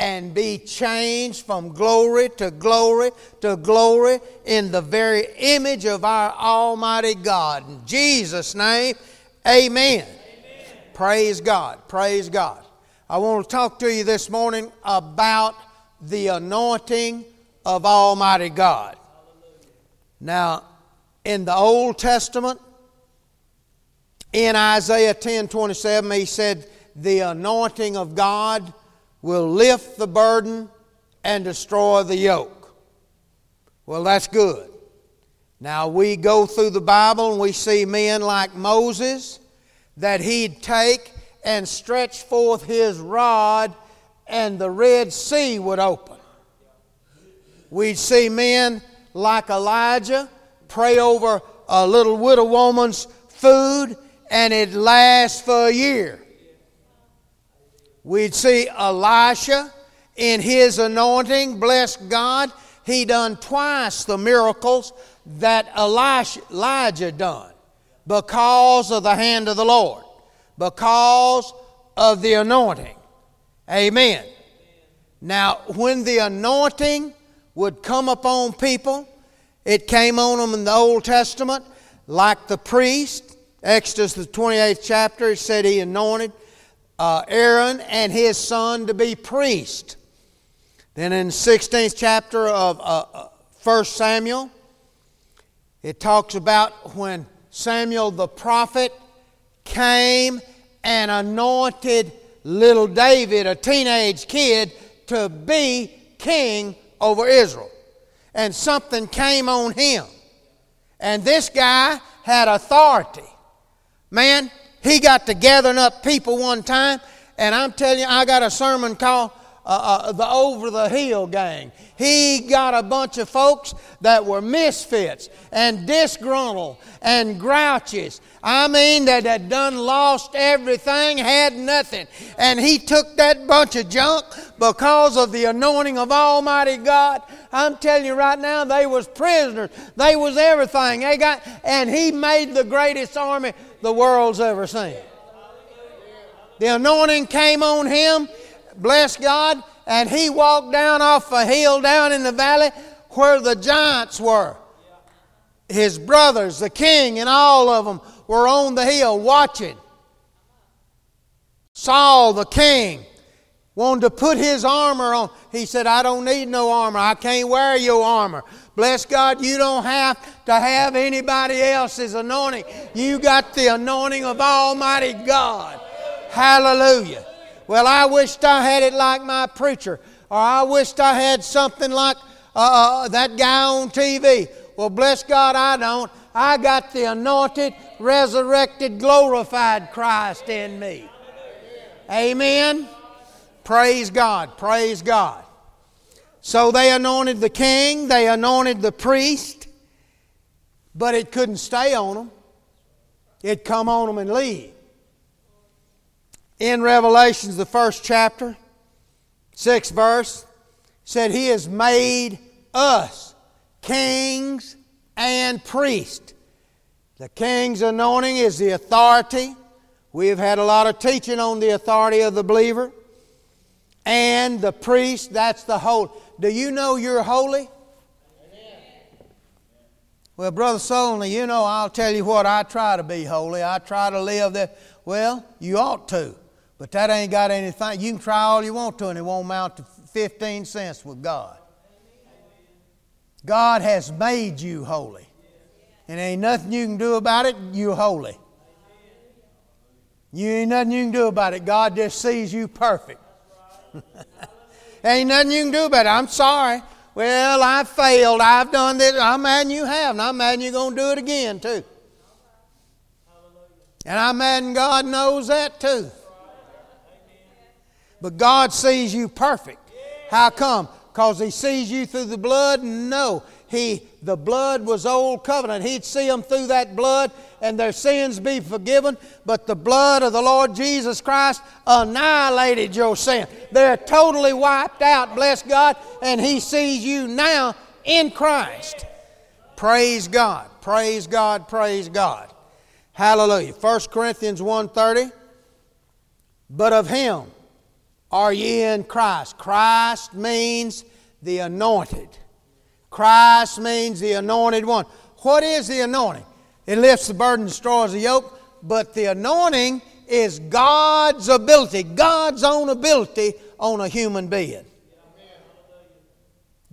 and be changed from glory to glory to glory in the very image of our Almighty God. In Jesus' name, amen. amen. Praise God. Praise God. I want to talk to you this morning about the anointing of Almighty God. Now, in the Old Testament, in Isaiah 10 27, he said, The anointing of God will lift the burden and destroy the yoke. Well, that's good. Now, we go through the Bible and we see men like Moses that he'd take and stretch forth his rod and the Red Sea would open. We'd see men like Elijah pray over a little widow woman's food and it lasts for a year. We'd see Elisha in his anointing, bless God, he done twice the miracles that Elisha, Elijah done because of the hand of the Lord, because of the anointing. Amen. Now, when the anointing would come upon people, it came on them in the Old Testament, like the priest. Exodus, the 28th chapter, it said he anointed uh, Aaron and his son to be priest. Then in the 16th chapter of uh, 1 uh, Samuel, it talks about when Samuel the prophet came and anointed little David, a teenage kid, to be king over Israel. And something came on him. And this guy had authority. Man, he got to gathering up people one time, and I'm telling you, I got a sermon called uh, uh, the Over the Hill Gang. He got a bunch of folks that were misfits and disgruntled and grouches. I mean, that had done lost everything, had nothing. And he took that bunch of junk because of the anointing of Almighty God. I'm telling you right now, they was prisoners. They was everything. They got, and he made the greatest army the world's ever seen. The anointing came on him bless God, and he walked down off a hill down in the valley where the giants were. His brothers, the king, and all of them were on the hill watching. Saul, the king, wanted to put his armor on. He said, I don't need no armor. I can't wear your armor. Bless God, you don't have to have anybody else's anointing. You got the anointing of Almighty God. Hallelujah. Well, I wished I had it like my preacher, or I wished I had something like uh, uh, that guy on TV. Well, bless God, I don't. I got the anointed, resurrected, glorified Christ in me. Amen. Praise God. Praise God. So they anointed the king, they anointed the priest, but it couldn't stay on them. It'd come on them and leave in Revelations, the first chapter, sixth verse, said, He has made us kings and priests. The king's anointing is the authority. We have had a lot of teaching on the authority of the believer. And the priest, that's the holy. Do you know you're holy? Well, Brother Solon, you know, I'll tell you what, I try to be holy. I try to live there. Well, you ought to. But that ain't got anything. You can try all you want to, and it won't amount to 15 cents with God. God has made you holy. And ain't nothing you can do about it, you're holy. You ain't nothing you can do about it. God just sees you perfect. ain't nothing you can do about it. I'm sorry. Well, I failed. I've done this. I'm mad you have, and I'm mad you're going to do it again, too. And I'm mad and God knows that, too. But God sees you perfect. How come? Because He sees you through the blood? No. He, the blood was old covenant. He'd see them through that blood and their sins be forgiven. But the blood of the Lord Jesus Christ annihilated your sin. They're totally wiped out, bless God, and He sees you now in Christ. Praise God. Praise God. Praise God. Hallelujah. 1 Corinthians 1.30 But of Him are ye in Christ? Christ means the anointed. Christ means the anointed one. What is the anointing? It lifts the burden, destroys the yoke, but the anointing is God's ability, God's own ability on a human being.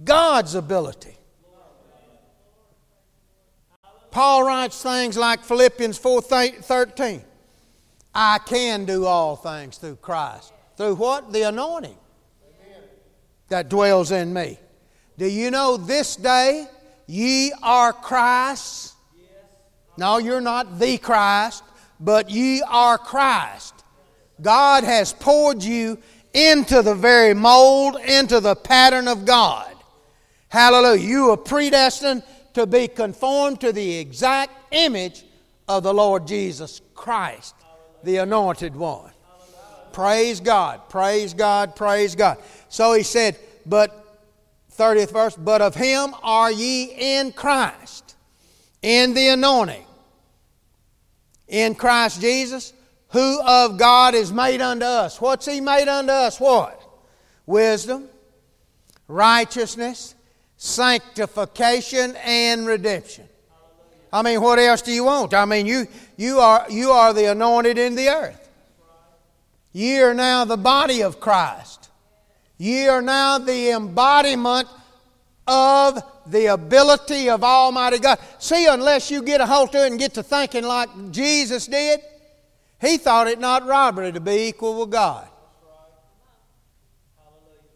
God's ability. Paul writes things like Philippians 4:13. I can do all things through Christ. Through what? The anointing that dwells in me. Do you know this day ye are Christ? No, you're not the Christ, but ye are Christ. God has poured you into the very mold, into the pattern of God. Hallelujah. You are predestined to be conformed to the exact image of the Lord Jesus Christ, the anointed one. Praise God, praise God, praise God. So he said, but 30th verse, but of him are ye in Christ, in the anointing, in Christ Jesus, who of God is made unto us. What's he made unto us? What? Wisdom, righteousness, sanctification, and redemption. I mean, what else do you want? I mean, you, you, are, you are the anointed in the earth. Ye are now the body of Christ. Ye are now the embodiment of the ability of Almighty God. See, unless you get a hold to it and get to thinking like Jesus did, he thought it not robbery to be equal with God.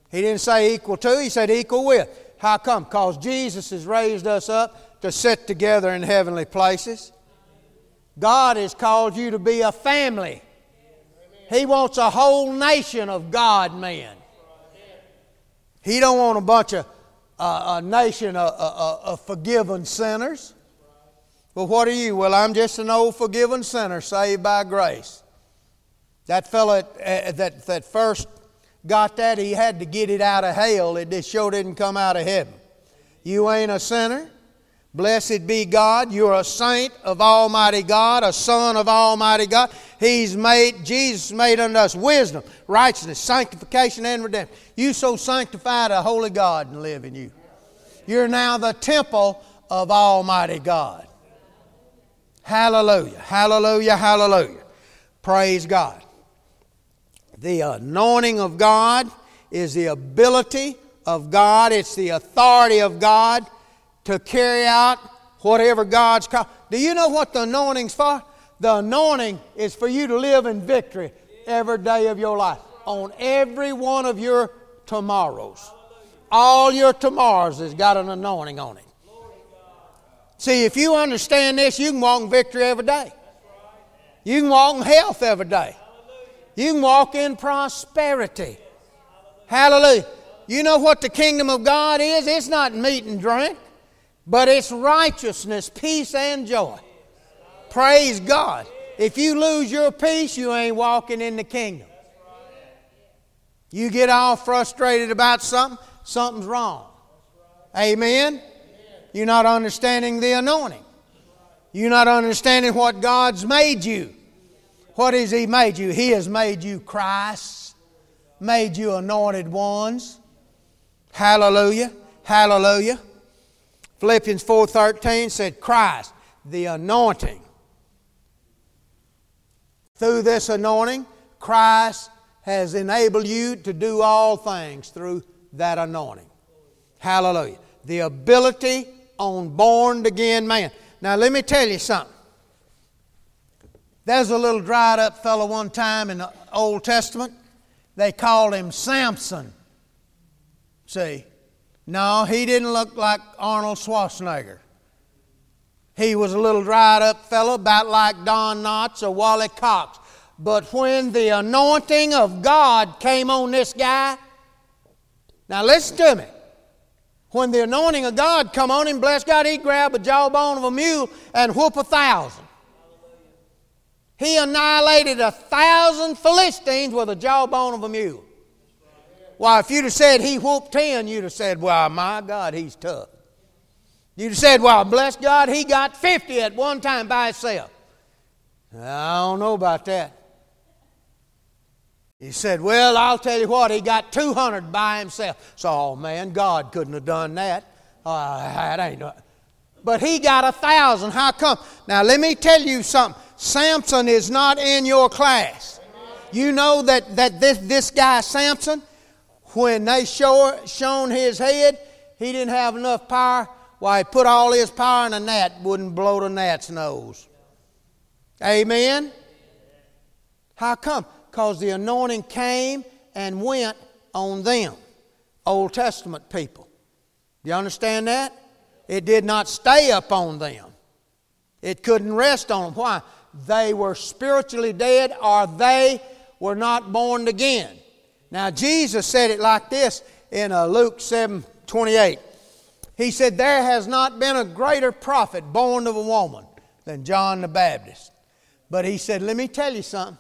He didn't say equal to, he said equal with. How come? Because Jesus has raised us up to sit together in heavenly places. God has called you to be a family. He wants a whole nation of God men. He don't want a bunch of uh, a nation of, of, of forgiven sinners. Well, what are you? Well, I'm just an old forgiven sinner saved by grace. That fellow uh, that, that first got that, he had to get it out of hell. It just sure didn't come out of heaven. You ain't a sinner. Blessed be God. You're a saint of Almighty God, a son of Almighty God. He's made, Jesus made unto us wisdom, righteousness, sanctification, and redemption. You so sanctified a holy God and live in you. You're now the temple of Almighty God. Hallelujah, hallelujah, hallelujah. Praise God. The anointing of God is the ability of God, it's the authority of God to carry out whatever God's called. Do you know what the anointing's for? The anointing is for you to live in victory every day of your life, on every one of your tomorrows. All your tomorrows has got an anointing on it. See, if you understand this, you can walk in victory every day. You can walk in health every day. You can walk in prosperity. Hallelujah. You know what the kingdom of God is? It's not meat and drink, but it's righteousness, peace, and joy. Praise God. If you lose your peace, you ain't walking in the kingdom. You get all frustrated about something, something's wrong. Amen? You're not understanding the anointing. You're not understanding what God's made you. What has He made you? He has made you Christ, made you anointed ones. Hallelujah. Hallelujah. Philippians 4:13 said Christ, the anointing through this anointing, Christ has enabled you to do all things through that anointing. Hallelujah. The ability on born again man. Now, let me tell you something. There's a little dried up fellow one time in the Old Testament. They called him Samson. See? No, he didn't look like Arnold Schwarzenegger. He was a little dried up fellow, about like Don Knotts or Wally Cox. But when the anointing of God came on this guy, now listen to me. When the anointing of God come on him, bless God, he grab a jawbone of a mule and whoop a thousand. He annihilated a thousand Philistines with a jawbone of a mule. Why, if you'd have said he whooped ten, you'd have said, well, my God, he's tough. You'd have said, well, bless God, he got 50 at one time by himself. I don't know about that. He said, Well, I'll tell you what, he got 200 by himself. So, oh man, God couldn't have done that. Uh, that ain't. But he got a thousand. How come? Now, let me tell you something. Samson is not in your class. You know that, that this, this guy, Samson, when they shown his head, he didn't have enough power. Why, he put all his power in a gnat, wouldn't blow the gnat's nose. Amen? How come? Because the anointing came and went on them, Old Testament people. Do you understand that? It did not stay upon them. It couldn't rest on them. Why? They were spiritually dead or they were not born again. Now, Jesus said it like this in uh, Luke 7 28. He said, There has not been a greater prophet born of a woman than John the Baptist. But he said, Let me tell you something.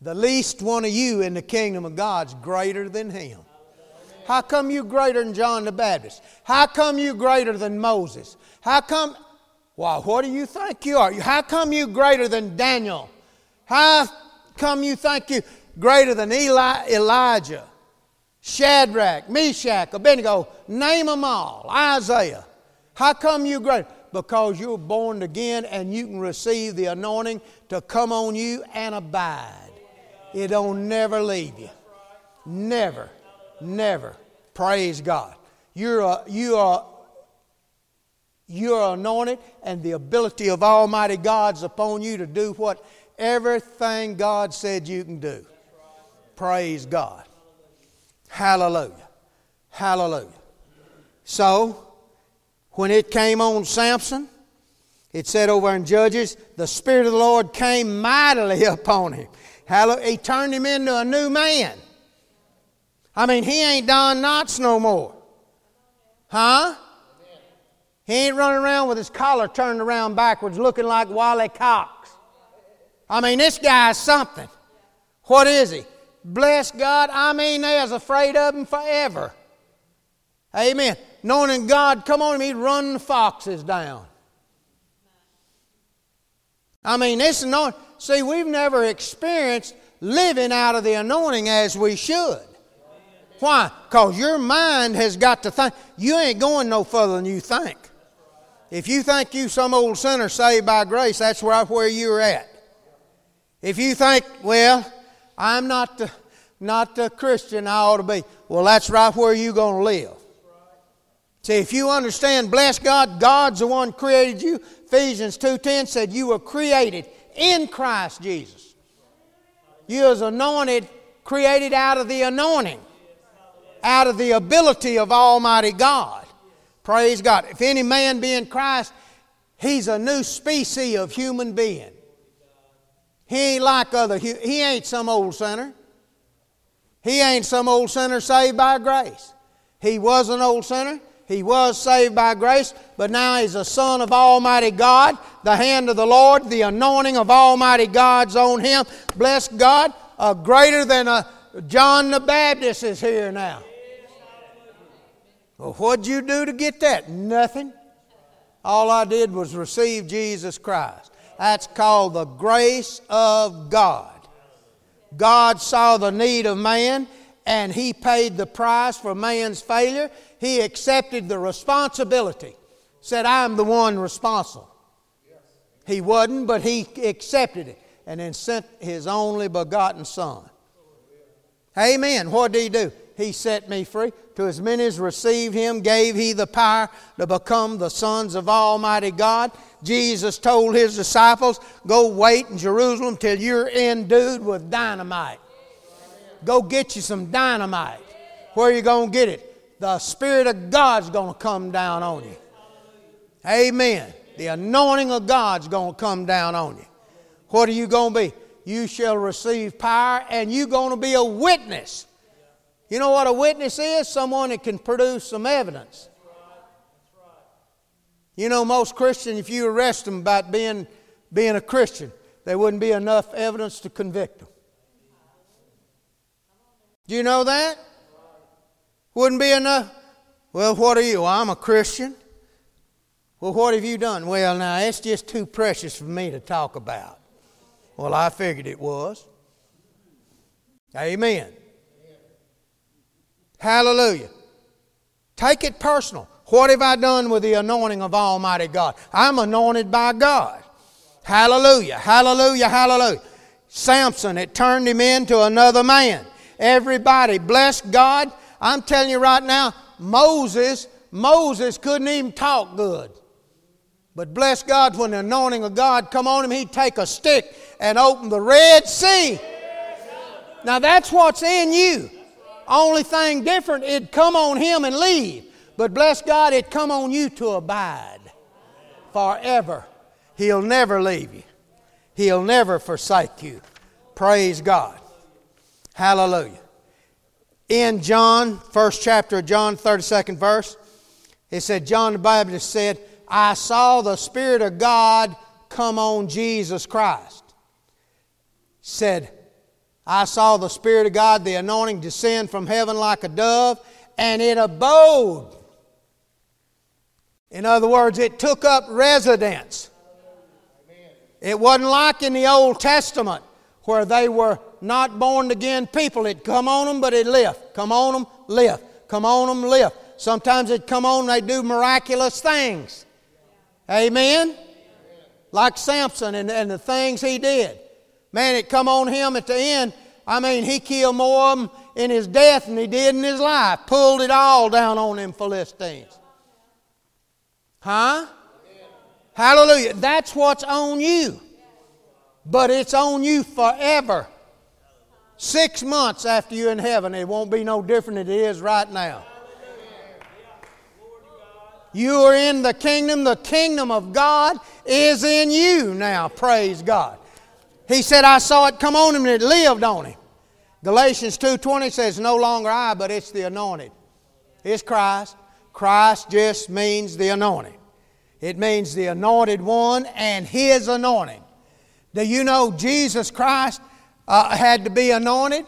The least one of you in the kingdom of God's greater than him. How come you greater than John the Baptist? How come you greater than Moses? How come, well, what do you think you are? How come you greater than Daniel? How come you think you greater than Eli, Elijah, Shadrach, Meshach, Abednego? Name them all. Isaiah. How come you greater? Because you're born again and you can receive the anointing to come on you and abide. It don't never leave you. Never. Never. Praise God. You're, a, you are, you're anointed, and the ability of Almighty God's upon you to do what everything God said you can do. Praise God. Hallelujah. Hallelujah. So, when it came on Samson, it said over in Judges, the Spirit of the Lord came mightily upon him. He turned him into a new man. I mean, he ain't Don Knotts no more. Huh? He ain't running around with his collar turned around backwards looking like Wally Cox. I mean, this guy's something. What is he? Bless God. I mean, they was afraid of him forever. Amen. Knowing God come on him, he'd run the foxes down. I mean, this anointing. See, we've never experienced living out of the anointing as we should. Why? Because your mind has got to think. You ain't going no further than you think. If you think you some old sinner saved by grace, that's right where you're at. If you think, well, I'm not the, not the Christian I ought to be, well, that's right where you're going to live. See, if you understand, bless God, God's the one created you. Ephesians 2.10 said you were created in Christ Jesus. You was anointed, created out of the anointing out of the ability of Almighty God. Praise God. If any man be in Christ, he's a new species of human being. He ain't like other, he ain't some old sinner. He ain't some old sinner saved by grace. He was an old sinner. He was saved by grace, but now he's a son of Almighty God. The hand of the Lord, the anointing of Almighty God's on him. Bless God. A greater than a John the Baptist is here now. Well, what'd you do to get that? Nothing. All I did was receive Jesus Christ. That's called the grace of God. God saw the need of man and He paid the price for man's failure. He accepted the responsibility. Said, I'm the one responsible. He wasn't, but He accepted it and then sent His only begotten Son. Amen. What did He do? He set me free. To as many as received him, gave he the power to become the sons of Almighty God. Jesus told his disciples, Go wait in Jerusalem till you're endued with dynamite. Go get you some dynamite. Where are you going to get it? The Spirit of God's going to come down on you. Amen. The anointing of God's going to come down on you. What are you going to be? You shall receive power and you're going to be a witness you know what a witness is? Someone that can produce some evidence. You know, most Christians, if you arrest them about being, being a Christian, there wouldn't be enough evidence to convict them. Do you know that? Wouldn't be enough. Well, what are you? Well, I'm a Christian. Well, what have you done? Well, now, it's just too precious for me to talk about. Well, I figured it was. Amen. Hallelujah. Take it personal. What have I done with the anointing of Almighty God? I'm anointed by God. Hallelujah, hallelujah, hallelujah. Samson, it turned him into another man. Everybody, bless God. I'm telling you right now, Moses, Moses couldn't even talk good. But bless God, when the anointing of God come on him, he'd take a stick and open the Red Sea. Now that's what's in you. Only thing different, it'd come on him and leave. But bless God, it'd come on you to abide forever. He'll never leave you. He'll never forsake you. Praise God. Hallelujah. In John, first chapter of John, 32nd verse, it said, John the Baptist said, I saw the Spirit of God come on Jesus Christ. Said, I saw the Spirit of God, the anointing, descend from heaven like a dove, and it abode in other words, it took up residence. It wasn't like in the Old Testament where they were not born again people. It'd come on them, but it left. Come on them, left. Come on them, left. Sometimes it'd come on, they do miraculous things. Amen? Like Samson and, and the things he did. Man, it come on him at the end. I mean, he killed more of them in his death than he did in his life. Pulled it all down on them Philistines. Huh? Hallelujah. That's what's on you. But it's on you forever. Six months after you're in heaven, it won't be no different than it is right now. You are in the kingdom. The kingdom of God is in you now. Praise God. He said, I saw it come on him and it lived on him. Galatians 2.20 says, No longer I, but it's the anointed. It's Christ. Christ just means the anointed. It means the anointed one and his anointing. Do you know Jesus Christ uh, had to be anointed?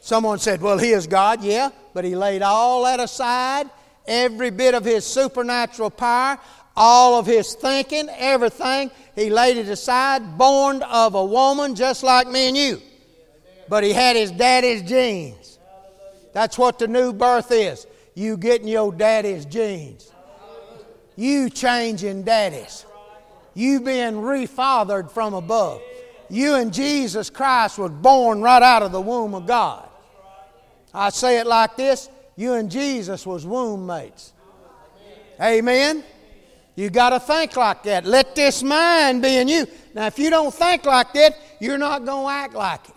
Someone said, Well, he is God. Yeah, but he laid all that aside, every bit of his supernatural power, all of his thinking, everything. He laid it aside, born of a woman just like me and you. But he had his daddy's genes. That's what the new birth is you getting your daddy's genes. You changing daddies. You being refathered from above. You and Jesus Christ was born right out of the womb of God. I say it like this you and Jesus was womb mates. Amen. You got to think like that. Let this mind be in you. Now, if you don't think like that, you're not going to act like it.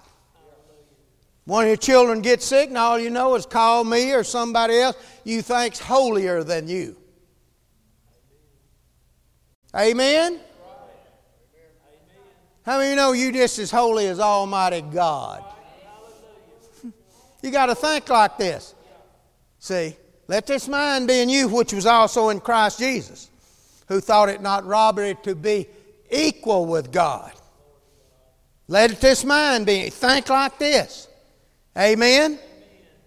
One of your children gets sick, and all you know is call me or somebody else you think's holier than you. Amen? How many you know you just as holy as Almighty God? You got to think like this. See, let this mind be in you, which was also in Christ Jesus, who thought it not robbery to be equal with God. Let this mind be. Think like this. Amen?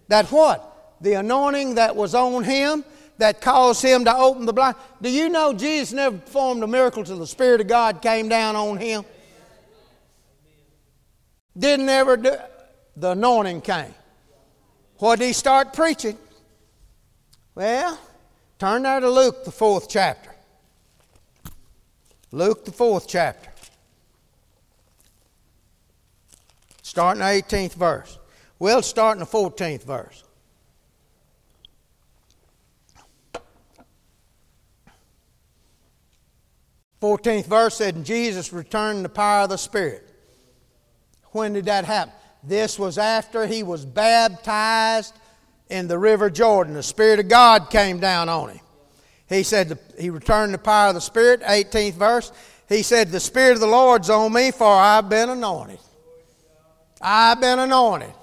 That what? The anointing that was on him that caused him to open the blind. Do you know Jesus never performed a miracle till the Spirit of God came down on him? Didn't ever do the anointing came. What did he start preaching? Well, turn there to Luke, the fourth chapter. Luke, the fourth chapter. Starting the 18th verse. We'll start in the 14th verse. Fourteenth verse said, and Jesus returned the power of the Spirit. When did that happen? This was after he was baptized in the river Jordan. The Spirit of God came down on him. He said he returned the power of the Spirit. 18th verse. He said, The Spirit of the Lord's on me, for I've been anointed. I've been anointed.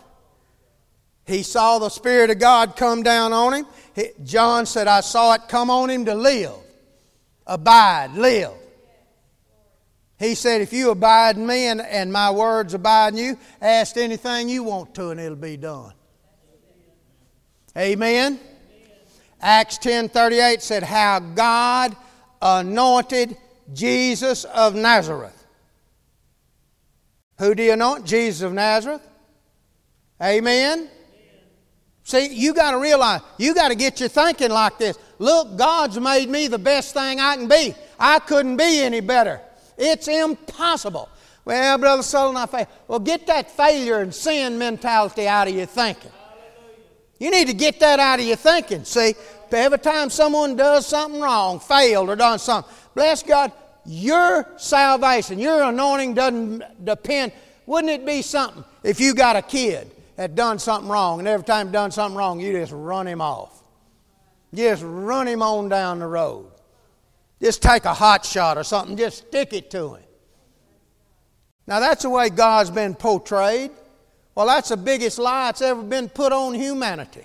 He saw the Spirit of God come down on him. John said, I saw it come on him to live, abide, live. He said, If you abide in me and, and my words abide in you, ask anything you want to and it'll be done. Amen. Acts 10 38 said, How God anointed Jesus of Nazareth. Who did he anoint? Jesus of Nazareth. Amen? See, you got to realize, you got to get your thinking like this. Look, God's made me the best thing I can be. I couldn't be any better. It's impossible. Well, Brother Sutherlin, I fail. Well, get that failure and sin mentality out of your thinking. You need to get that out of your thinking. See, every time someone does something wrong, failed or done something, bless God, your salvation, your anointing doesn't depend. Wouldn't it be something if you got a kid that done something wrong and every time done something wrong, you just run him off? Just run him on down the road. Just take a hot shot or something, just stick it to him. Now, that's the way God's been portrayed. Well, that's the biggest lie that's ever been put on humanity.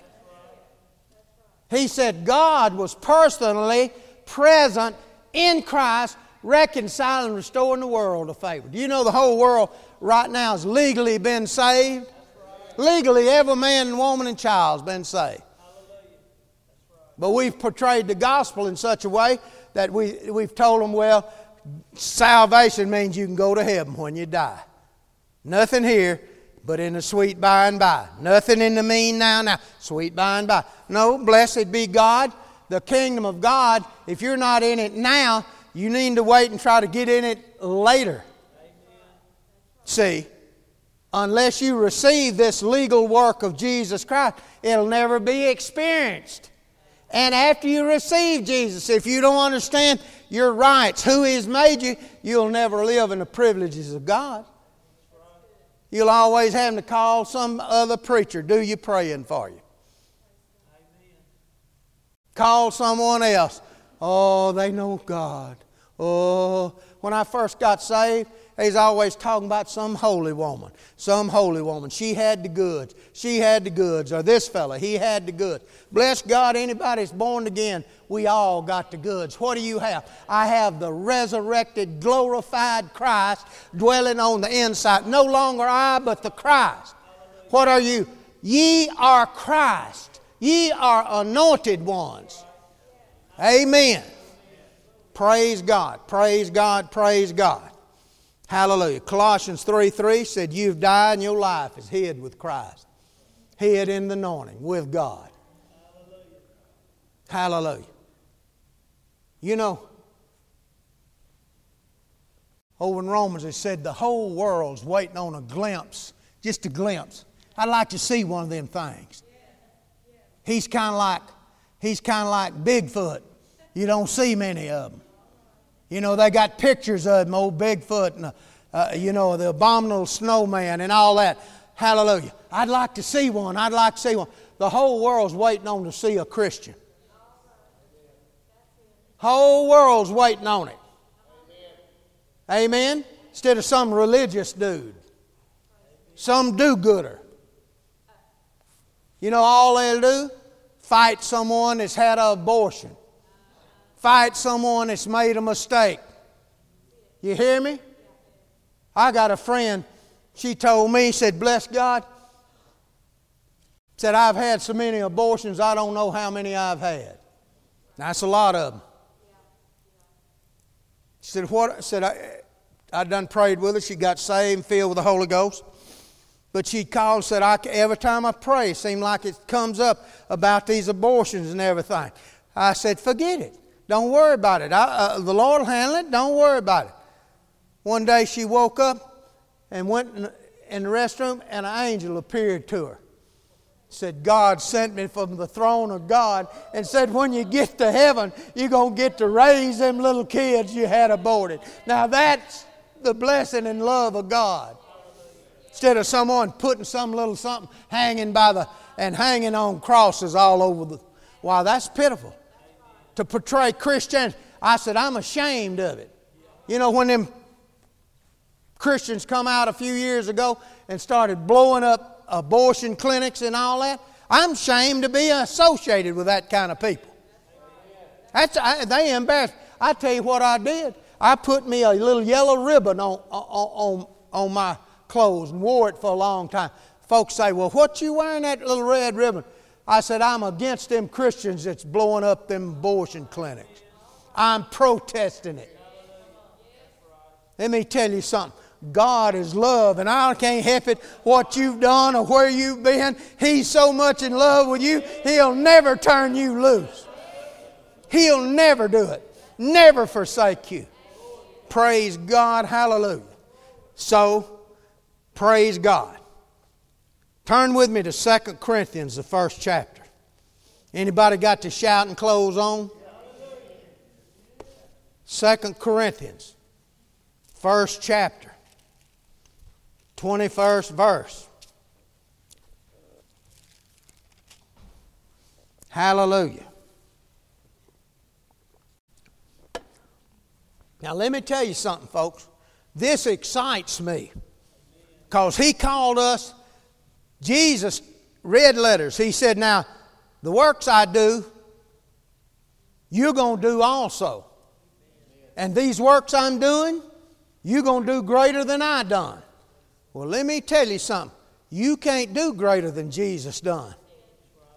He said God was personally present in Christ, reconciling and restoring the world to favor. Do you know the whole world right now has legally been saved? Legally, every man and woman and child has been saved. But we've portrayed the gospel in such a way that we, we've told them, well, salvation means you can go to heaven when you die. Nothing here, but in the sweet by and by. Nothing in the mean now, now. Sweet by and by. No, blessed be God. The kingdom of God, if you're not in it now, you need to wait and try to get in it later. See, unless you receive this legal work of Jesus Christ, it'll never be experienced. And after you receive Jesus, if you don't understand your rights, who He's made you, you'll never live in the privileges of God. You'll always have to call some other preacher, do you praying for you. Call someone else. Oh, they know God. Oh, when I first got saved, He's always talking about some holy woman. Some holy woman. She had the goods. She had the goods. Or this fella, he had the goods. Bless God, anybody that's born again, we all got the goods. What do you have? I have the resurrected, glorified Christ dwelling on the inside. No longer I, but the Christ. What are you? Ye are Christ. Ye are anointed ones. Amen. Praise God. Praise God. Praise God. Hallelujah. Colossians 3 3 said, You've died and your life is hid with Christ, hid in the anointing with God. Hallelujah. Hallelujah. You know, over in Romans it said the whole world's waiting on a glimpse, just a glimpse. I'd like to see one of them things. He's kind of like he's kind of like Bigfoot. You don't see many of them. You know, they got pictures of him, old Bigfoot, and, uh, you know, the abominable snowman and all that. Hallelujah. I'd like to see one. I'd like to see one. The whole world's waiting on to see a Christian. Whole world's waiting on it. Amen. Instead of some religious dude, some do-gooder. You know all they'll do? Fight someone that's had an abortion fight someone that's made a mistake. You hear me? I got a friend, she told me, said, Bless God. Said, I've had so many abortions, I don't know how many I've had. That's a lot of them. She said, What? I said, I, I done prayed with her. She got saved filled with the Holy Ghost. But she called and said, I, every time I pray, it seems like it comes up about these abortions and everything. I said, Forget it. Don't worry about it. I, uh, the Lord will handle it. Don't worry about it. One day she woke up and went in, in the restroom, and an angel appeared to her. Said, God sent me from the throne of God and said, when you get to heaven, you're going to get to raise them little kids you had aborted. Now that's the blessing and love of God. Instead of someone putting some little something hanging by the and hanging on crosses all over the. Wow, that's pitiful to portray Christians. I said, I'm ashamed of it. You know, when them Christians come out a few years ago and started blowing up abortion clinics and all that, I'm ashamed to be associated with that kind of people. That's, I, they embarrassed. I tell you what I did. I put me a little yellow ribbon on, on, on, on my clothes and wore it for a long time. Folks say, well, what you wearing that little red ribbon? I said, I'm against them Christians that's blowing up them abortion clinics. I'm protesting it. Let me tell you something. God is love, and I can't help it what you've done or where you've been. He's so much in love with you, He'll never turn you loose. He'll never do it, never forsake you. Praise God, hallelujah. So, praise God. Turn with me to 2 Corinthians, the first chapter. Anybody got to shout and close on? 2 Corinthians, first chapter, 21st verse. Hallelujah. Now, let me tell you something, folks. This excites me because he called us, Jesus, red letters. He said, Now, the works I do, you're going to do also. And these works I'm doing, you're going to do greater than I done. Well, let me tell you something. You can't do greater than Jesus done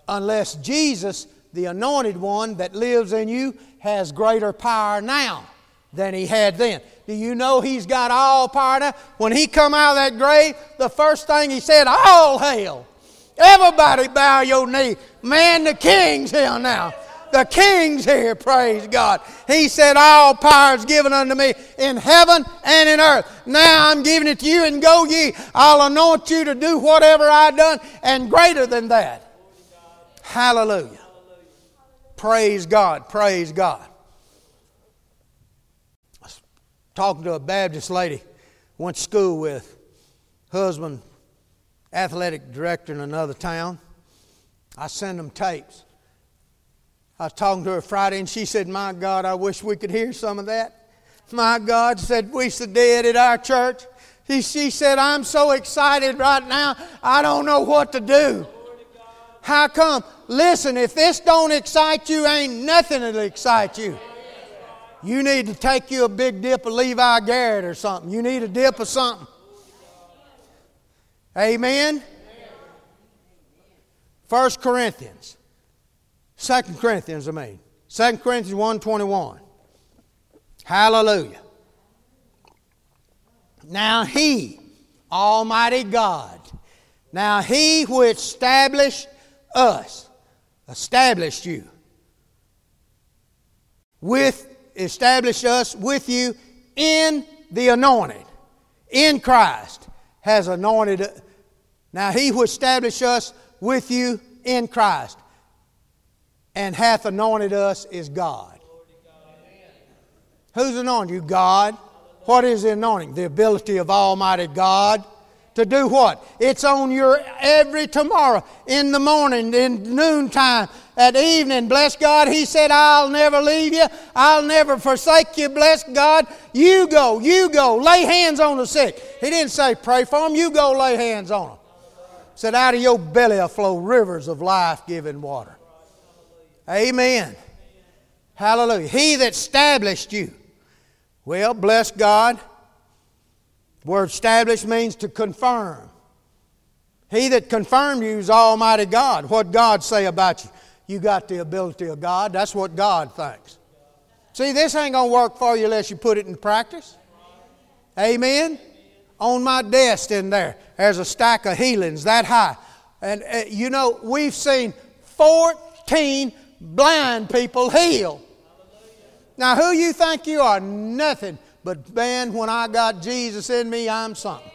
unless Jesus, the anointed one that lives in you, has greater power now than he had then. Do you know he's got all power now? When he come out of that grave, the first thing he said, all hail. Everybody bow your knee. Man, the king's here now. The king's here, praise God. He said, All power is given unto me in heaven and in earth. Now I'm giving it to you, and go ye. I'll anoint you to do whatever I've done, and greater than that. Hallelujah. Praise God, praise God. I was talking to a Baptist lady, went to school with, husband, athletic director in another town. I send them tapes. I was talking to her Friday, and she said, My God, I wish we could hear some of that. My God said, We the dead at our church. She, she said, I'm so excited right now, I don't know what to do. How come? Listen, if this don't excite you, ain't nothing that'll excite you. You need to take you a big dip of Levi Garrett or something. You need a dip of something. Amen? First Corinthians. Second Corinthians, I mean. Second Corinthians 1.21. Hallelujah. Now he, Almighty God, now he who established us, established you, with established us with you in the anointed, in Christ, has anointed. Now he who established us with you in Christ and hath anointed us is God. Who's anointed you? God. What is the anointing? The ability of Almighty God to do what? It's on your every tomorrow, in the morning, in noontime, at evening. Bless God. He said, I'll never leave you. I'll never forsake you. Bless God. You go. You go. Lay hands on the sick. He didn't say pray for them. You go lay hands on them. Said, out of your belly will flow rivers of life giving water. Amen. Hallelujah. He that established you. Well, bless God. Word established means to confirm. He that confirmed you is Almighty God. What God say about you? You got the ability of God. That's what God thinks. See, this ain't going to work for you unless you put it in practice. Amen. On my desk in there, there's a stack of healings that high. And uh, you know, we've seen 14 blind people heal. Now, who you think you are? Nothing. But man, when I got Jesus in me, I'm something.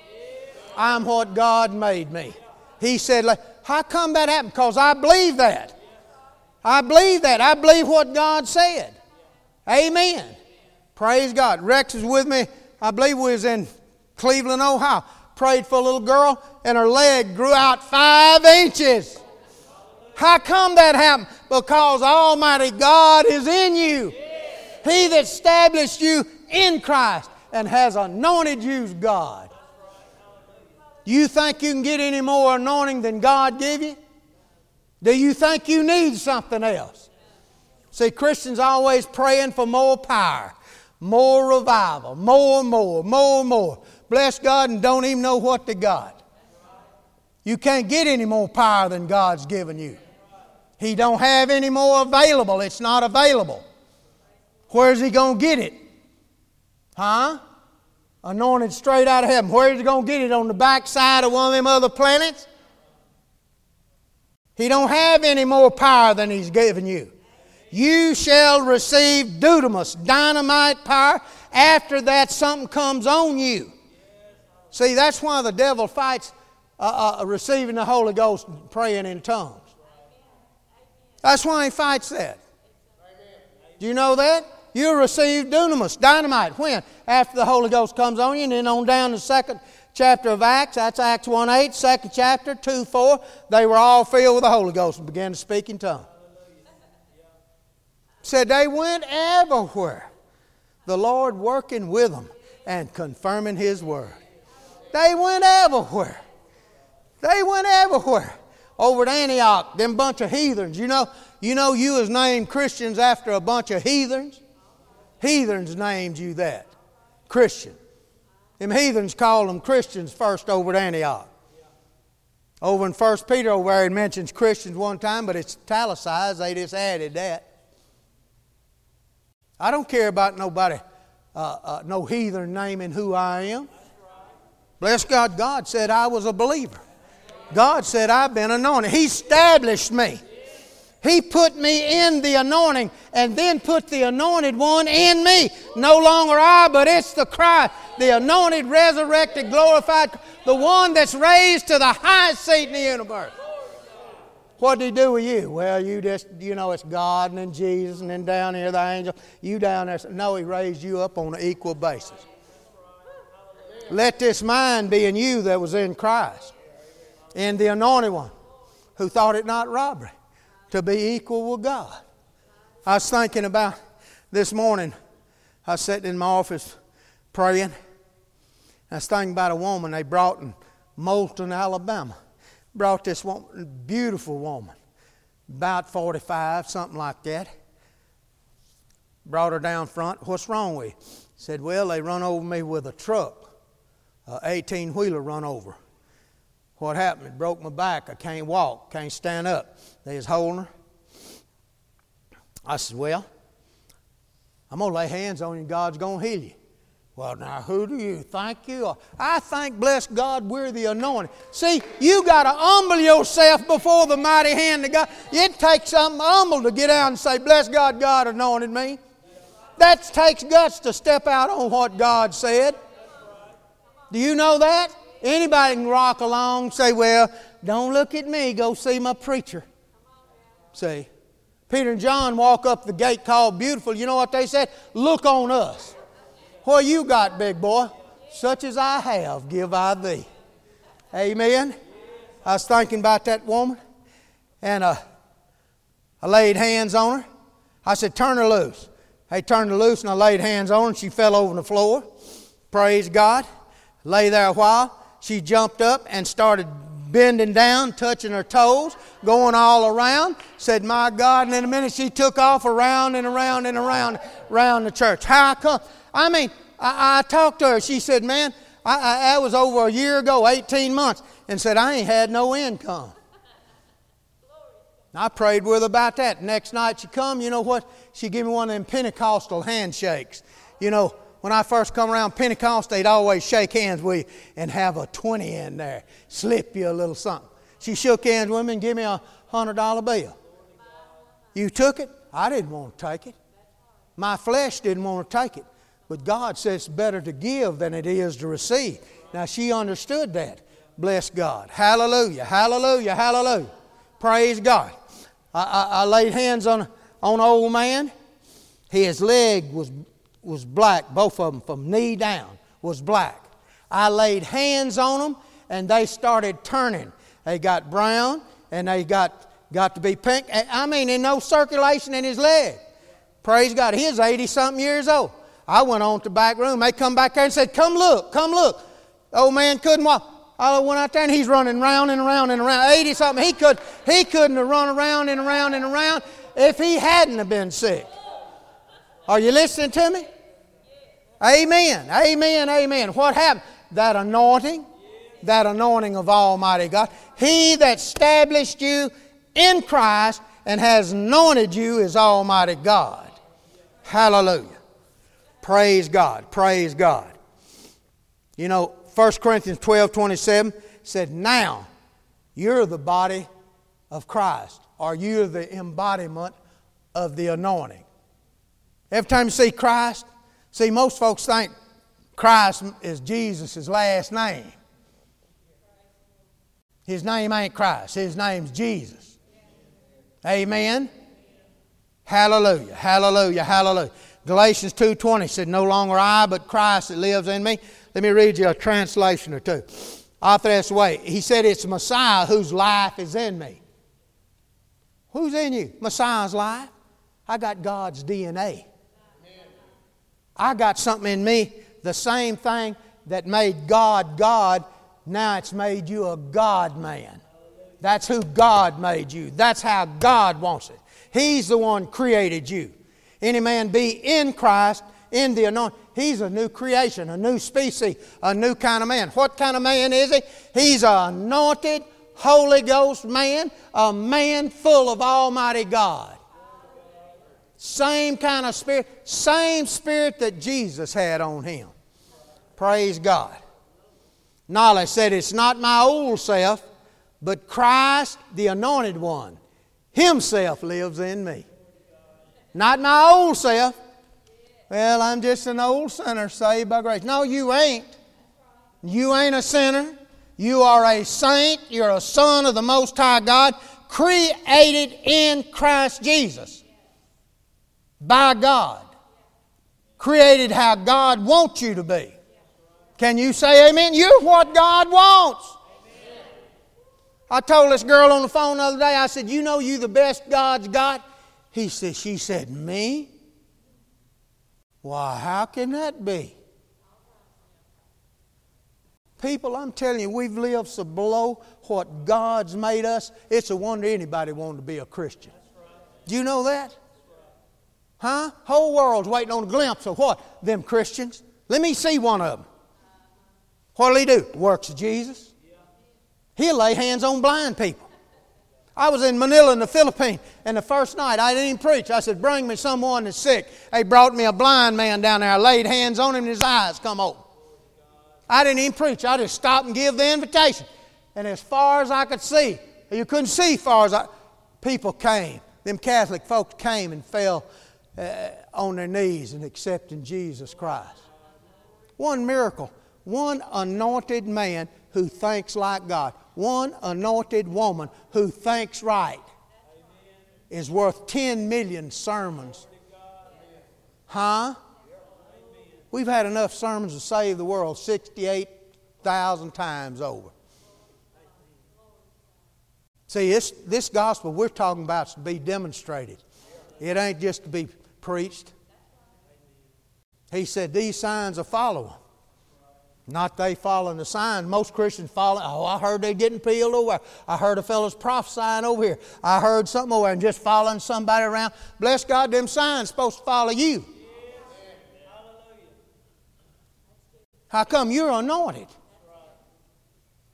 I'm what God made me. He said, How come that happened? Because I believe that. I believe that. I believe what God said. Amen. Praise God. Rex is with me. I believe we was in Cleveland, Ohio. Prayed for a little girl, and her leg grew out five inches. How come that happened? Because Almighty God is in you. He that established you in Christ and has anointed you God. Do you think you can get any more anointing than God gave you? Do you think you need something else? See, Christians always praying for more power, more revival, more, more, more, more. Bless God and don't even know what to got. You can't get any more power than God's given you. He don't have any more available. It's not available. Where's he going to get it? Huh? anointed straight out of heaven. Where's he going to get it? On the backside of one of them other planets? He don't have any more power than he's given you. You shall receive dunamis, dynamite power. After that, something comes on you. See, that's why the devil fights uh, uh, receiving the Holy Ghost and praying in tongues. That's why he fights that. Do you know that? You'll receive dunamis, dynamite. When? After the Holy Ghost comes on you, and then on down the second chapter of Acts, that's Acts 1 8, second chapter, 2 4, they were all filled with the Holy Ghost and began to speak in tongues. Said they went everywhere, the Lord working with them and confirming His word. They went everywhere. They went everywhere. Over at Antioch, them bunch of heathens. You know, you know you was named Christians after a bunch of heathens? Heathens named you that. Christian. Them heathens called them Christians first over at Antioch. Over in 1 Peter over there, it mentions Christians one time, but it's italicized. They just added that. I don't care about nobody, uh, uh, no heathen naming who I am. Bless God, God said I was a believer. God said I've been anointed. He established me. He put me in the anointing and then put the anointed one in me. No longer I, but it's the Christ, the anointed, resurrected, glorified, the one that's raised to the highest seat in the universe. What did he do with you? Well, you just, you know, it's God and then Jesus and then down here the angel. You down there. No, he raised you up on an equal basis. Let this mind be in you that was in Christ, in the anointed one, who thought it not robbery to be equal with God. I was thinking about this morning, I was sitting in my office praying. I was thinking about a woman they brought in Moulton, Alabama. Brought this woman, beautiful woman, about 45, something like that. Brought her down front. What's wrong with you? Said, Well, they run over me with a truck, a 18 wheeler run over. What happened? It broke my back. I can't walk, can't stand up. They was holding her. I said, Well, I'm going to lay hands on you and God's going to heal you. Well, now, who do you think you are? I think, bless God, we're the anointed. See, you got to humble yourself before the mighty hand of God. It takes something humble to get out and say, Bless God, God anointed me. That takes guts to step out on what God said. Do you know that? Anybody can rock along, say, Well, don't look at me, go see my preacher. See, Peter and John walk up the gate called Beautiful. You know what they said? Look on us. What you got, big boy? Such as I have, give I thee. Amen. I was thinking about that woman, and uh, I laid hands on her. I said, Turn her loose. They turned her loose, and I laid hands on her, and she fell over on the floor. Praise God. Lay there a while. She jumped up and started bending down, touching her toes, going all around. Said, My God. And in a minute she took off around and around and around around the church. How I come? I mean, I, I talked to her. She said, Man, I, I, that was over a year ago, 18 months, and said, I ain't had no income. I prayed with her about that. Next night she come, you know what? She gave me one of them Pentecostal handshakes. You know, when I first come around Pentecost, they'd always shake hands with you and have a 20 in there, slip you a little something. She shook hands with me and gave me a $100 bill. You took it? I didn't want to take it. My flesh didn't want to take it. But God says it's better to give than it is to receive. Now she understood that. Bless God. Hallelujah, hallelujah, hallelujah. Praise God. I, I, I laid hands on, on an old man. His leg was was black, both of them from knee down was black. I laid hands on them and they started turning. They got brown and they got, got to be pink. I mean, in no circulation in his leg. Praise God. He is 80 something years old. I went on to the back room. They come back there and said, Come look, come look. old man couldn't walk. I went out there and he's running round and around and around. 80 something. He, could, he couldn't have run around and around and around if he hadn't have been sick. Are you listening to me? Amen. Amen. Amen. What happened? That anointing, that anointing of Almighty God. He that established you in Christ and has anointed you is Almighty God. Hallelujah. Praise God. Praise God. You know, 1 Corinthians 12 27 said, Now you're the body of Christ, or you're the embodiment of the anointing. Every time you see Christ, see, most folks think Christ is Jesus' last name. His name ain't Christ, his name's Jesus. Amen. Hallelujah. Hallelujah. Hallelujah. Galatians 2:20 said, "No longer I, but Christ that lives in me." Let me read you a translation or two. Author this way. He said, "It's Messiah whose life is in me." Who's in you? Messiah's life. I got God's DNA. I got something in me, the same thing that made God God. Now it's made you a God man. That's who God made you. That's how God wants it. He's the one created you. Any man be in Christ, in the anointing. He's a new creation, a new species, a new kind of man. What kind of man is he? He's an anointed, Holy Ghost man, a man full of Almighty God. Same kind of spirit, same spirit that Jesus had on him. Praise God. Knowledge said, It's not my old self, but Christ, the anointed one. Himself lives in me. Not my old self. Well, I'm just an old sinner saved by grace. No, you ain't. You ain't a sinner. You are a saint. You're a son of the Most High God, created in Christ Jesus by God. Created how God wants you to be. Can you say amen? You're what God wants. I told this girl on the phone the other day, I said, You know you the best God's got? He said, She said, Me? Why, how can that be? People, I'm telling you, we've lived so below what God's made us. It's a wonder anybody wanted to be a Christian. Do you know that? Huh? Whole world's waiting on a glimpse of what? Them Christians. Let me see one of them. What'll he do? Works of Jesus. He'll lay hands on blind people. I was in Manila in the Philippines, and the first night I didn't even preach. I said, Bring me someone that's sick. They brought me a blind man down there. I laid hands on him, and his eyes come open. I didn't even preach. I just stopped and give the invitation. And as far as I could see, you couldn't see far as I, people came. Them Catholic folks came and fell uh, on their knees and accepting Jesus Christ. One miracle, one anointed man who thinks like God one anointed woman who thinks right is worth 10 million sermons. Huh? We've had enough sermons to save the world 68,000 times over. See, this, this gospel we're talking about is to be demonstrated. It ain't just to be preached. He said, These signs are following. Not they following the signs. Most Christians follow, oh, I heard they getting peeled over. I heard a fellow's prophesying over here. I heard something over and just following somebody around. Bless God, them signs supposed to follow you. How come you're anointed?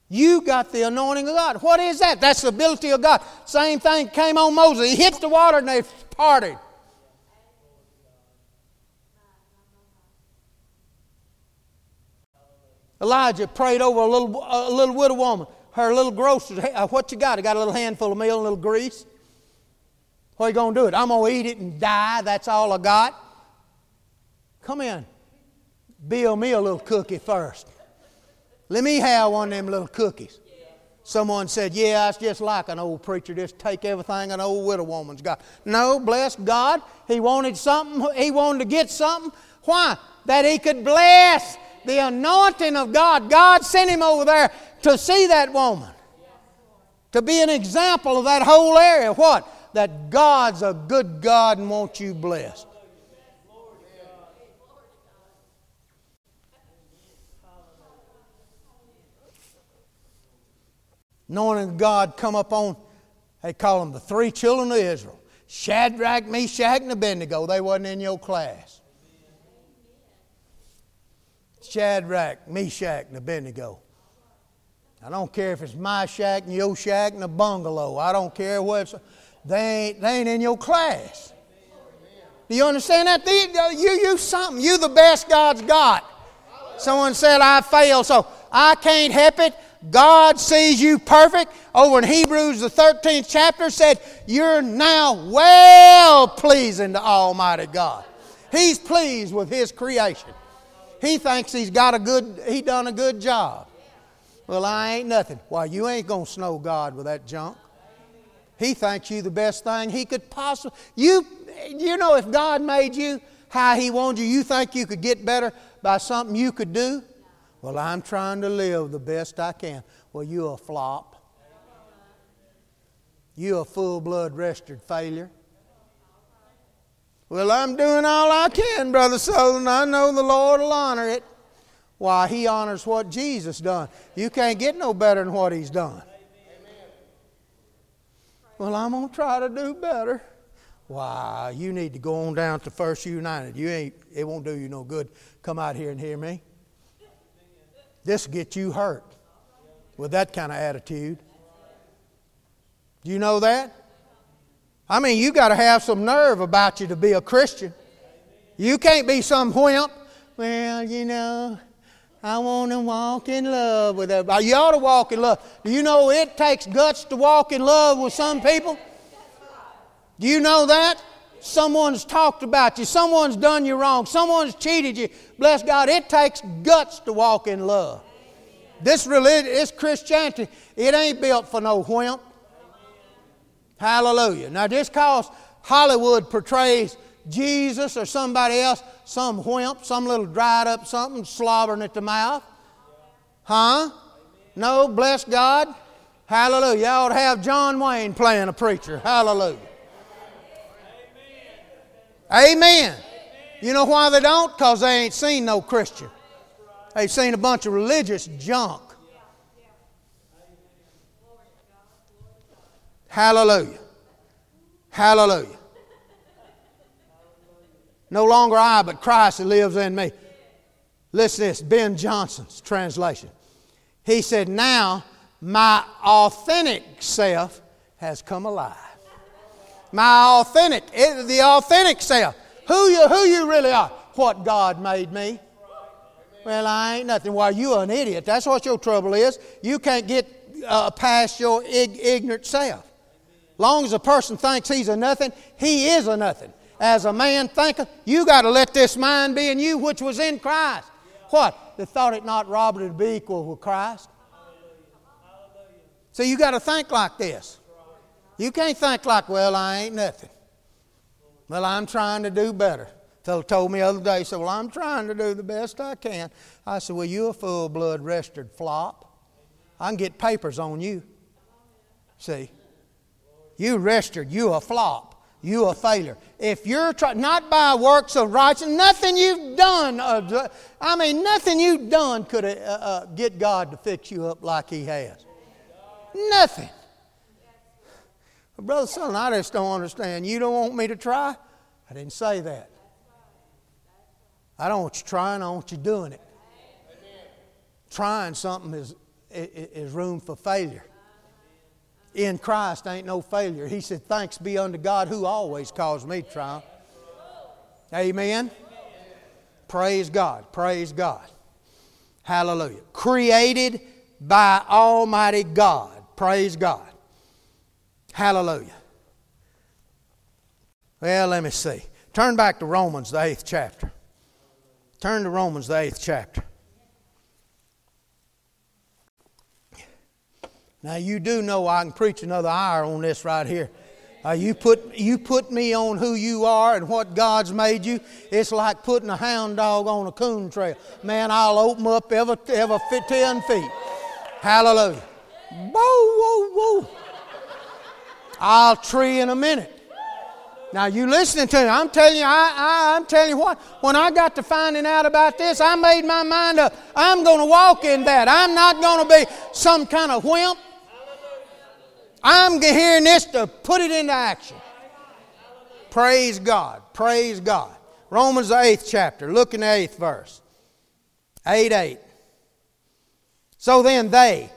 You got the anointing of God. What is that? That's the ability of God. Same thing came on Moses. He hit the water and they parted. Elijah prayed over a little, a little widow woman. Her little groceries. Hey, uh, what you got? I got a little handful of meal and a little grease. What are you going to do it? I'm going to eat it and die. That's all I got. Come in. Build me a little cookie first. Let me have one of them little cookies. Someone said, Yeah, it's just like an old preacher, just take everything an old widow woman's got. No, bless God. He wanted something, he wanted to get something. Why? That he could bless the anointing of God. God sent him over there to see that woman, to be an example of that whole area. What? That God's a good God and wants you blessed. Knowing God come up on, they call them the three children of Israel Shadrach, Meshach, and Abednego. They wasn't in your class. Shadrach, Meshach, and Abednego. I don't care if it's my shack and your shack and a bungalow. I don't care what they ain't, they ain't in your class. Do you understand that? You, you something. You the best God's got. Someone said, I failed, so I can't help it. God sees you perfect. Over in Hebrews, the 13th chapter, said, You're now well pleasing to Almighty God. He's pleased with His creation. He thinks He's got a good, He done a good job. Well, I ain't nothing. Why, you ain't going to snow God with that junk. He thinks you the best thing He could possibly. You, you know, if God made you how He wanted you, you think you could get better by something you could do? Well, I'm trying to live the best I can. Well, you a flop. You a full blood registered failure. Well, I'm doing all I can, Brother Sutherlin. I know the Lord will honor it. Why, He honors what Jesus done. You can't get no better than what He's done. Well, I'm going to try to do better. Why, you need to go on down to First United. You ain't, it won't do you no good. Come out here and hear me. This get you hurt with that kind of attitude. Do you know that? I mean, you got to have some nerve about you to be a Christian. You can't be some wimp. Well, you know, I want to walk in love with everybody. You ought to walk in love. Do you know it takes guts to walk in love with some people? Do you know that? Someone's talked about you. Someone's done you wrong. Someone's cheated you. Bless God, it takes guts to walk in love. This religion, this Christianity, it ain't built for no wimp. Hallelujah. Now, just because Hollywood portrays Jesus or somebody else, some wimp, some little dried up something, slobbering at the mouth. Huh? No, bless God. Hallelujah. You ought to have John Wayne playing a preacher. Hallelujah. Amen. You know why they don't? Because they ain't seen no Christian. They've seen a bunch of religious junk. Hallelujah. Hallelujah. No longer I, but Christ lives in me. Listen to this Ben Johnson's translation. He said, Now my authentic self has come alive. My authentic, the authentic self. Who you, who you really are. What God made me. Well, I ain't nothing. Why, you an idiot. That's what your trouble is. You can't get uh, past your ig- ignorant self. Long as a person thinks he's a nothing, he is a nothing. As a man thinketh, you got to let this mind be in you which was in Christ. What? They thought it not robbery to be equal with Christ. So you got to think like this. You can't think like, well, I ain't nothing. Well, I'm trying to do better. Fellow told me the other day, said, Well, I'm trying to do the best I can. I said, Well, you a full blood registered flop. I can get papers on you. See? You registered, you a flop. You a failure. If you're trying, not by works of righteousness, nothing you've done, uh, I mean, nothing you've done could uh, uh, get God to fix you up like He has. Nothing. Brother Son, I just don't understand. You don't want me to try? I didn't say that. I don't want you trying, I want you doing it. Trying something is, is room for failure. In Christ ain't no failure. He said, Thanks be unto God who always caused me triumph. Amen. Praise God. Praise God. Hallelujah. Created by Almighty God. Praise God. Hallelujah. Well, let me see. Turn back to Romans, the eighth chapter. Turn to Romans, the eighth chapter. Now, you do know I can preach another hour on this right here. Uh, you, put, you put me on who you are and what God's made you. It's like putting a hound dog on a coon trail. Man, I'll open up every, every 10 feet. Hallelujah. Whoa, whoa, whoa. I'll tree in a minute. Now you listening to me? I'm telling you, I, I, I'm telling you what. When I got to finding out about this, I made my mind up. I'm going to walk in that. I'm not going to be some kind of wimp. I'm hearing this to put it into action. Praise God. Praise God. Romans the eighth chapter. Look in the eighth verse. Eight eight. So then they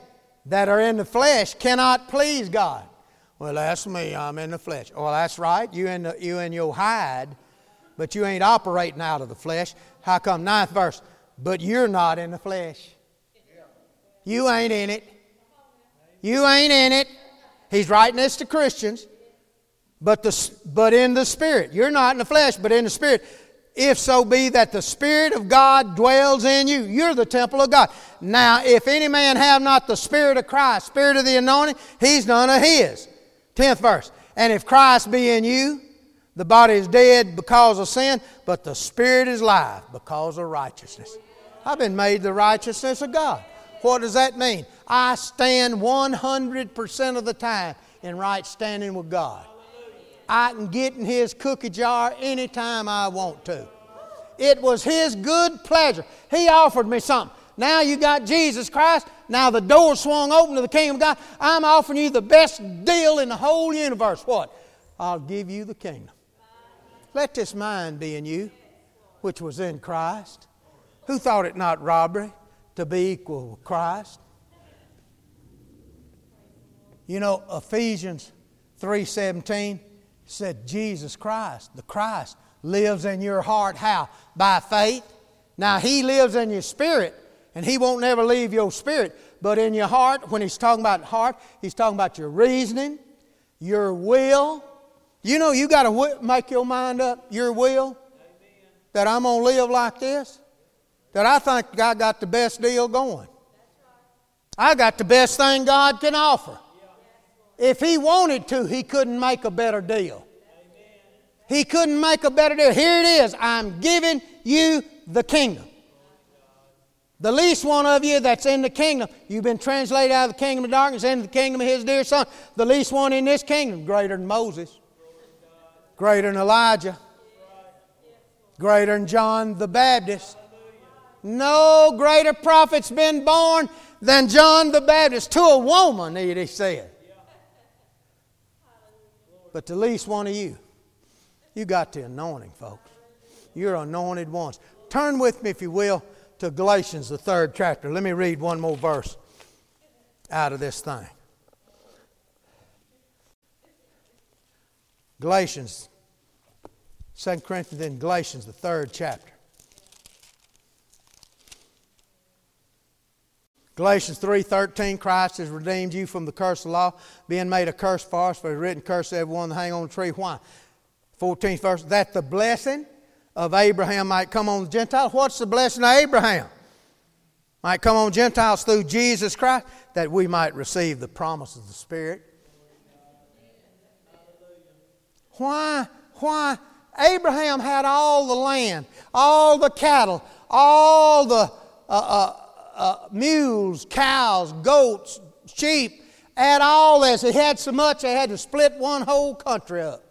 that are in the flesh cannot please God. Well, that's me. I'm in the flesh. Well, that's right. You in the, you in your hide, but you ain't operating out of the flesh. How come? Ninth verse. But you're not in the flesh. You ain't in it. You ain't in it. He's writing this to Christians. But, the, but in the Spirit. You're not in the flesh, but in the Spirit. If so be that the Spirit of God dwells in you, you're the temple of God. Now, if any man have not the Spirit of Christ, Spirit of the anointing, he's none of his. Tenth verse. And if Christ be in you, the body is dead because of sin, but the Spirit is life because of righteousness. I've been made the righteousness of God. What does that mean? I stand 100% of the time in right standing with God. I can get in His cookie jar anytime I want to. It was His good pleasure. He offered me something. Now you got Jesus Christ. Now the door swung open to the kingdom of God. I'm offering you the best deal in the whole universe. What? I'll give you the kingdom. Let this mind be in you, which was in Christ, who thought it not robbery to be equal with Christ. You know, Ephesians 3:17 said Jesus Christ, the Christ, lives in your heart. How? By faith. Now, He lives in your spirit, and He won't never leave your spirit. But in your heart, when He's talking about heart, He's talking about your reasoning, your will. You know, you got to make your mind up, your will, that I'm going to live like this, that I think I got the best deal going. I got the best thing God can offer. If he wanted to, he couldn't make a better deal. He couldn't make a better deal. Here it is I'm giving you the kingdom. The least one of you that's in the kingdom, you've been translated out of the kingdom of darkness into the kingdom of his dear son. The least one in this kingdom, greater than Moses, greater than Elijah, greater than John the Baptist. No greater prophet's been born than John the Baptist to a woman, he said but the least one of you. You got the anointing, folks. You're anointed ones. Turn with me, if you will, to Galatians, the third chapter. Let me read one more verse out of this thing. Galatians, 2 Corinthians, then Galatians, the third chapter. Galatians 3:13 Christ has redeemed you from the curse of the law, being made a curse for us, for it's written, curse everyone that hang on the tree. Why? 14th verse, that the blessing of Abraham might come on the Gentiles. What's the blessing of Abraham? Might come on Gentiles through Jesus Christ, that we might receive the promise of the Spirit. Why? Why? Abraham had all the land, all the cattle, all the uh, uh, uh, mules, cows, goats, sheep, add all this. He had so much they had to split one whole country up.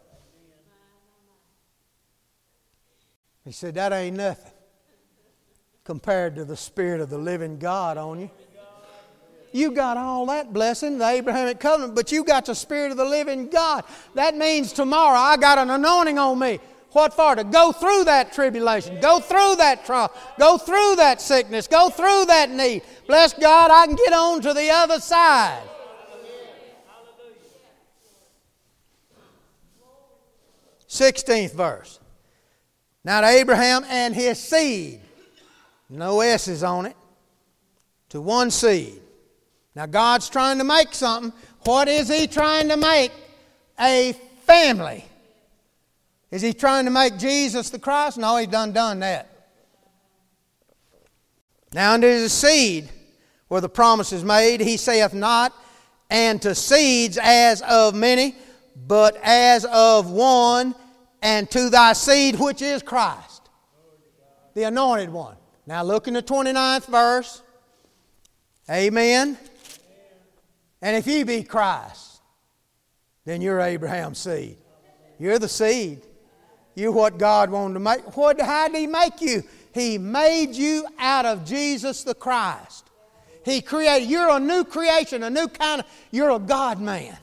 He said, That ain't nothing compared to the Spirit of the living God on you. You got all that blessing, the Abrahamic covenant, but you got the Spirit of the living God. That means tomorrow I got an anointing on me. What for? To go through that tribulation, go through that trial, go through that sickness, go through that need. Bless God, I can get on to the other side. Sixteenth verse. Now to Abraham and his seed, no S's on it, to one seed. Now God's trying to make something. What is He trying to make? A family. Is he trying to make Jesus the Christ? No, he done done that. Now unto his seed where the promise is made, he saith not, and to seeds as of many, but as of one, and to thy seed which is Christ, the anointed one. Now look in the 29th verse. Amen. And if ye be Christ, then you're Abraham's seed. You're the seed. You're what God wanted to make. What, how did He make you? He made you out of Jesus the Christ. He created, you're a new creation, a new kind of, you're a God man.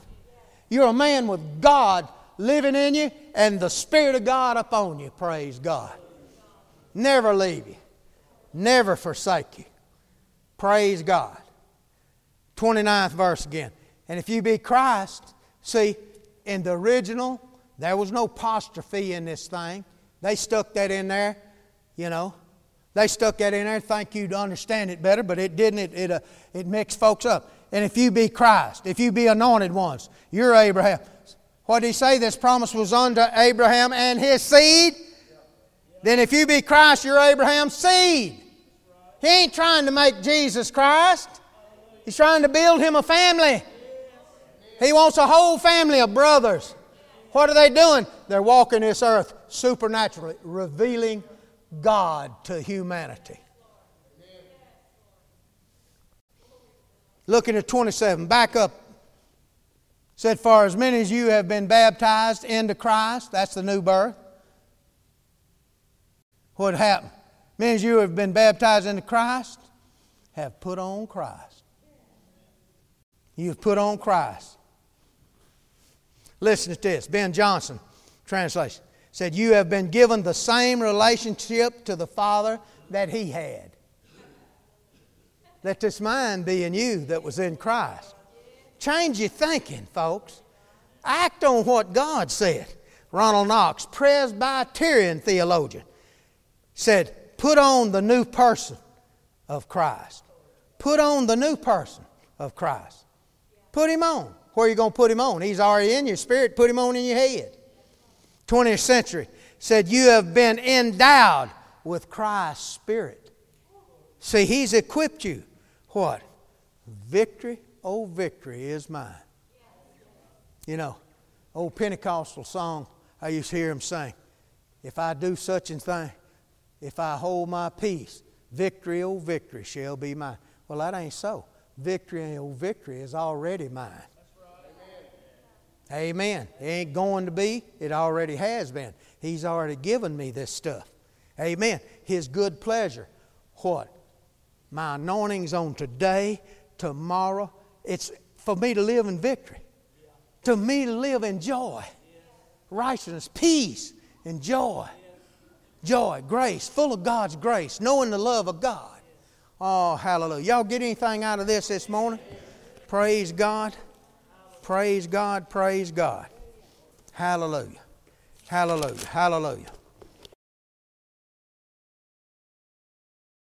You're a man with God living in you and the Spirit of God upon you. Praise God. Never leave you, never forsake you. Praise God. 29th verse again. And if you be Christ, see, in the original there was no apostrophe in this thing. They stuck that in there, you know. They stuck that in there and think you'd understand it better, but it didn't. It, it, uh, it mixed folks up. And if you be Christ, if you be anointed ones, you're Abraham. What did he say? This promise was unto Abraham and his seed. Then if you be Christ, you're Abraham's seed. He ain't trying to make Jesus Christ. He's trying to build him a family. He wants a whole family of brothers. What are they doing? They're walking this earth supernaturally, revealing God to humanity. Looking at 27, back up. Said, For as many as you have been baptized into Christ, that's the new birth. What happened? Many of you have been baptized into Christ have put on Christ. You've put on Christ. Listen to this. Ben Johnson, translation, said, You have been given the same relationship to the Father that He had. Let this mind be in you that was in Christ. Change your thinking, folks. Act on what God said. Ronald Knox, Presbyterian theologian, said, Put on the new person of Christ. Put on the new person of Christ. Put him on. Where are you going to put him on? He's already in your spirit. Put him on in your head. 20th century said, You have been endowed with Christ's Spirit. See, He's equipped you. What? Victory, oh, victory is mine. You know, old Pentecostal song I used to hear him sing. If I do such and thing, if I hold my peace, victory, oh, victory shall be mine. Well, that ain't so. Victory, oh, victory is already mine. Amen. It ain't going to be, it already has been. He's already given me this stuff. Amen. His good pleasure. What? My anointing's on today, tomorrow. It's for me to live in victory. To me to live in joy, righteousness, peace, and joy. Joy, grace, full of God's grace, knowing the love of God. Oh, hallelujah. Y'all get anything out of this this morning? Praise God. Praise God, praise God. Hallelujah. Hallelujah. Hallelujah.